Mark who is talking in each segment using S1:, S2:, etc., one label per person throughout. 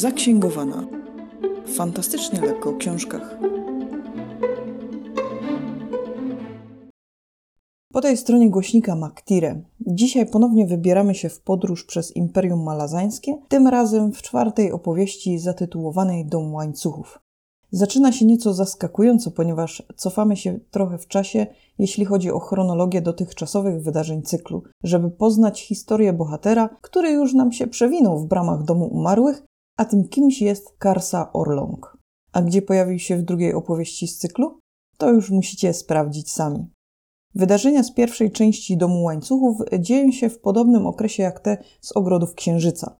S1: Zaksięgowana. Fantastycznie lekko o książkach. Po tej stronie głośnika Maktire. Dzisiaj ponownie wybieramy się w podróż przez Imperium Malazańskie, tym razem w czwartej opowieści zatytułowanej Dom Łańcuchów. Zaczyna się nieco zaskakująco, ponieważ cofamy się trochę w czasie, jeśli chodzi o chronologię dotychczasowych wydarzeń cyklu, żeby poznać historię bohatera, który już nam się przewinął w bramach Domu Umarłych, a tym kimś jest Karsa Orlong. A gdzie pojawił się w drugiej opowieści z cyklu? To już musicie sprawdzić sami. Wydarzenia z pierwszej części Domu Łańcuchów dzieją się w podobnym okresie jak te z Ogrodów Księżyca.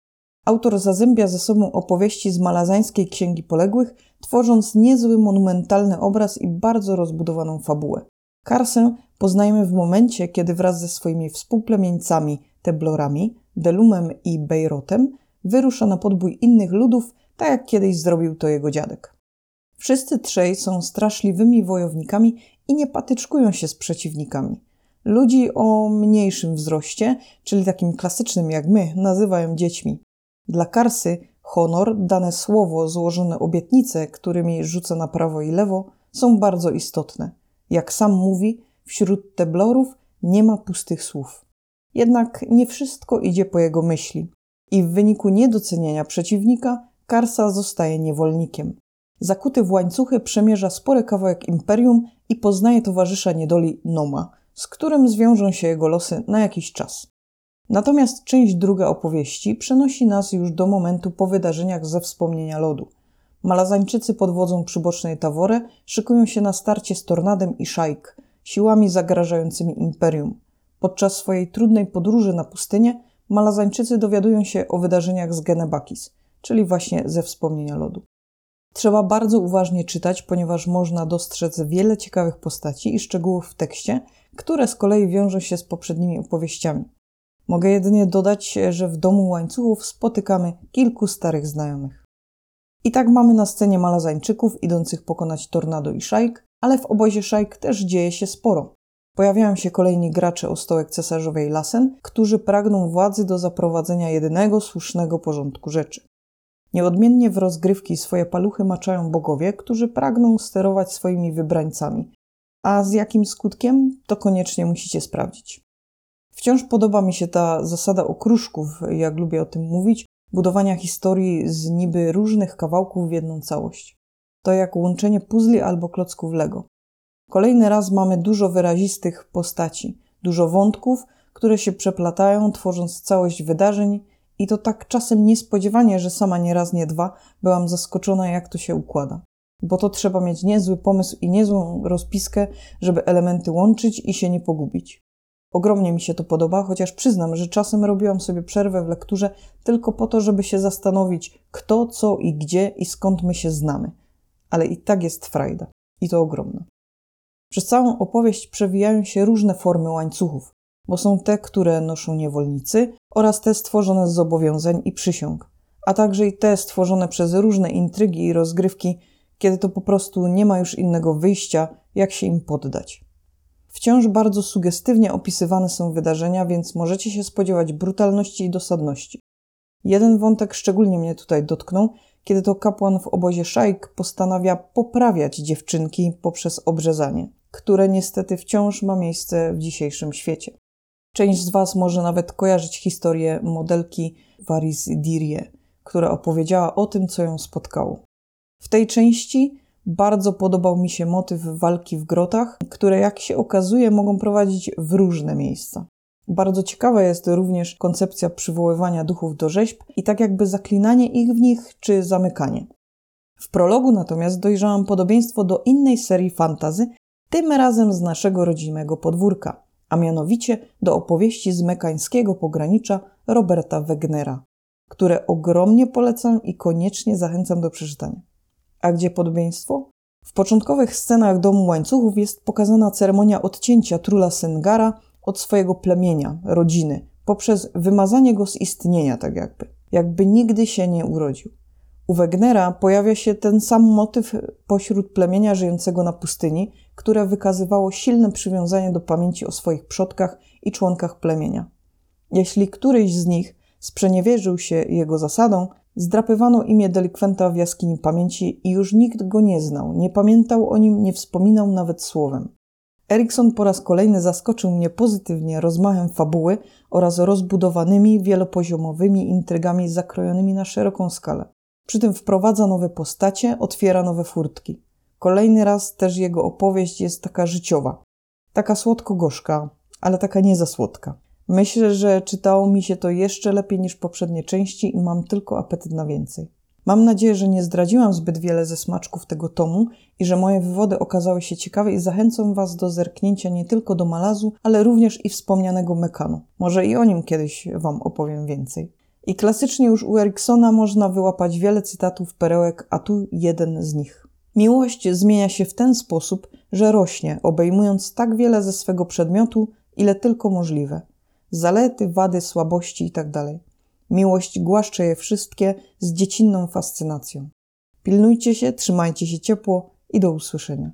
S1: Autor zazębia ze sobą opowieści z malazańskiej Księgi Poległych, tworząc niezły monumentalny obraz i bardzo rozbudowaną fabułę. Karsę poznajemy w momencie, kiedy wraz ze swoimi współplemieńcami, Teblorami, Delumem i Bejrotem, wyrusza na podbój innych ludów, tak jak kiedyś zrobił to jego dziadek. Wszyscy trzej są straszliwymi wojownikami i nie patyczkują się z przeciwnikami. Ludzi o mniejszym wzroście, czyli takim klasycznym jak my, nazywają dziećmi. Dla Karsy honor, dane słowo, złożone obietnice, którymi rzuca na prawo i lewo, są bardzo istotne. Jak sam mówi, wśród teblorów nie ma pustych słów. Jednak nie wszystko idzie po jego myśli i w wyniku niedocenienia przeciwnika Karsa zostaje niewolnikiem. Zakuty w łańcuchy przemierza spory kawałek imperium i poznaje towarzysza niedoli Noma, z którym zwiążą się jego losy na jakiś czas. Natomiast część druga opowieści przenosi nas już do momentu po wydarzeniach ze wspomnienia lodu. Malazańczycy pod wodzą przybocznej Tawore szykują się na starcie z Tornadem i Szajk, siłami zagrażającymi imperium. Podczas swojej trudnej podróży na pustynię Malazańczycy dowiadują się o wydarzeniach z Genebakis, czyli właśnie ze wspomnienia lodu. Trzeba bardzo uważnie czytać, ponieważ można dostrzec wiele ciekawych postaci i szczegółów w tekście, które z kolei wiążą się z poprzednimi opowieściami. Mogę jedynie dodać, że w domu łańcuchów spotykamy kilku starych znajomych. I tak mamy na scenie Malazańczyków idących pokonać Tornado i Szajk, ale w obozie Szajk też dzieje się sporo. Pojawiają się kolejni gracze o stołek cesarzowej Lasen, którzy pragną władzy do zaprowadzenia jedynego słusznego porządku rzeczy. Nieodmiennie w rozgrywki swoje paluchy maczają bogowie, którzy pragną sterować swoimi wybrańcami. A z jakim skutkiem, to koniecznie musicie sprawdzić. Wciąż podoba mi się ta zasada okruszków, jak lubię o tym mówić, budowania historii z niby różnych kawałków w jedną całość. To jak łączenie puzli albo klocków Lego. Kolejny raz mamy dużo wyrazistych postaci, dużo wątków, które się przeplatają, tworząc całość wydarzeń, i to tak czasem niespodziewanie, że sama nie raz, nie dwa byłam zaskoczona, jak to się układa. Bo to trzeba mieć niezły pomysł i niezłą rozpiskę, żeby elementy łączyć i się nie pogubić. Ogromnie mi się to podoba, chociaż przyznam, że czasem robiłam sobie przerwę w lekturze tylko po to, żeby się zastanowić, kto, co i gdzie i skąd my się znamy. Ale i tak jest frajda. I to ogromna. Przez całą opowieść przewijają się różne formy łańcuchów, bo są te, które noszą niewolnicy oraz te stworzone z zobowiązań i przysiąg, a także i te stworzone przez różne intrygi i rozgrywki, kiedy to po prostu nie ma już innego wyjścia, jak się im poddać. Wciąż bardzo sugestywnie opisywane są wydarzenia, więc możecie się spodziewać brutalności i dosadności. Jeden wątek szczególnie mnie tutaj dotknął, kiedy to kapłan w obozie Szajk postanawia poprawiać dziewczynki poprzez obrzezanie, które niestety wciąż ma miejsce w dzisiejszym świecie. Część z Was może nawet kojarzyć historię modelki Varis Dirie, która opowiedziała o tym, co ją spotkało. W tej części bardzo podobał mi się motyw walki w grotach, które jak się okazuje mogą prowadzić w różne miejsca. Bardzo ciekawa jest również koncepcja przywoływania duchów do rzeźb i tak jakby zaklinanie ich w nich czy zamykanie. W prologu natomiast dojrzałam podobieństwo do innej serii fantazy, tym razem z naszego rodzimego podwórka, a mianowicie do opowieści z mekańskiego pogranicza Roberta Wegnera, które ogromnie polecam i koniecznie zachęcam do przeczytania. A gdzie podobieństwo? W początkowych scenach Domu Łańcuchów jest pokazana ceremonia odcięcia Trula Sengara od swojego plemienia, rodziny, poprzez wymazanie go z istnienia, tak jakby. Jakby nigdy się nie urodził. U Wegnera pojawia się ten sam motyw pośród plemienia żyjącego na pustyni, które wykazywało silne przywiązanie do pamięci o swoich przodkach i członkach plemienia. Jeśli któryś z nich sprzeniewierzył się jego zasadom, Zdrapywano imię delikwenta w jaskini pamięci i już nikt go nie znał, nie pamiętał o nim, nie wspominał nawet słowem. Erikson po raz kolejny zaskoczył mnie pozytywnie rozmachem fabuły oraz rozbudowanymi, wielopoziomowymi intrygami zakrojonymi na szeroką skalę. Przy tym wprowadza nowe postacie, otwiera nowe furtki. Kolejny raz też jego opowieść jest taka życiowa. Taka słodko-gorzka, ale taka nie za słodka. Myślę, że czytało mi się to jeszcze lepiej niż poprzednie części i mam tylko apetyt na więcej. Mam nadzieję, że nie zdradziłam zbyt wiele ze smaczków tego tomu i że moje wywody okazały się ciekawe i zachęcą Was do zerknięcia nie tylko do Malazu, ale również i wspomnianego Mekanu. Może i o nim kiedyś Wam opowiem więcej. I klasycznie już u Eriksona można wyłapać wiele cytatów, perełek, a tu jeden z nich. Miłość zmienia się w ten sposób, że rośnie, obejmując tak wiele ze swego przedmiotu, ile tylko możliwe. Zalety, wady, słabości itd. Miłość głaszcze je wszystkie z dziecinną fascynacją. Pilnujcie się, trzymajcie się ciepło i do usłyszenia.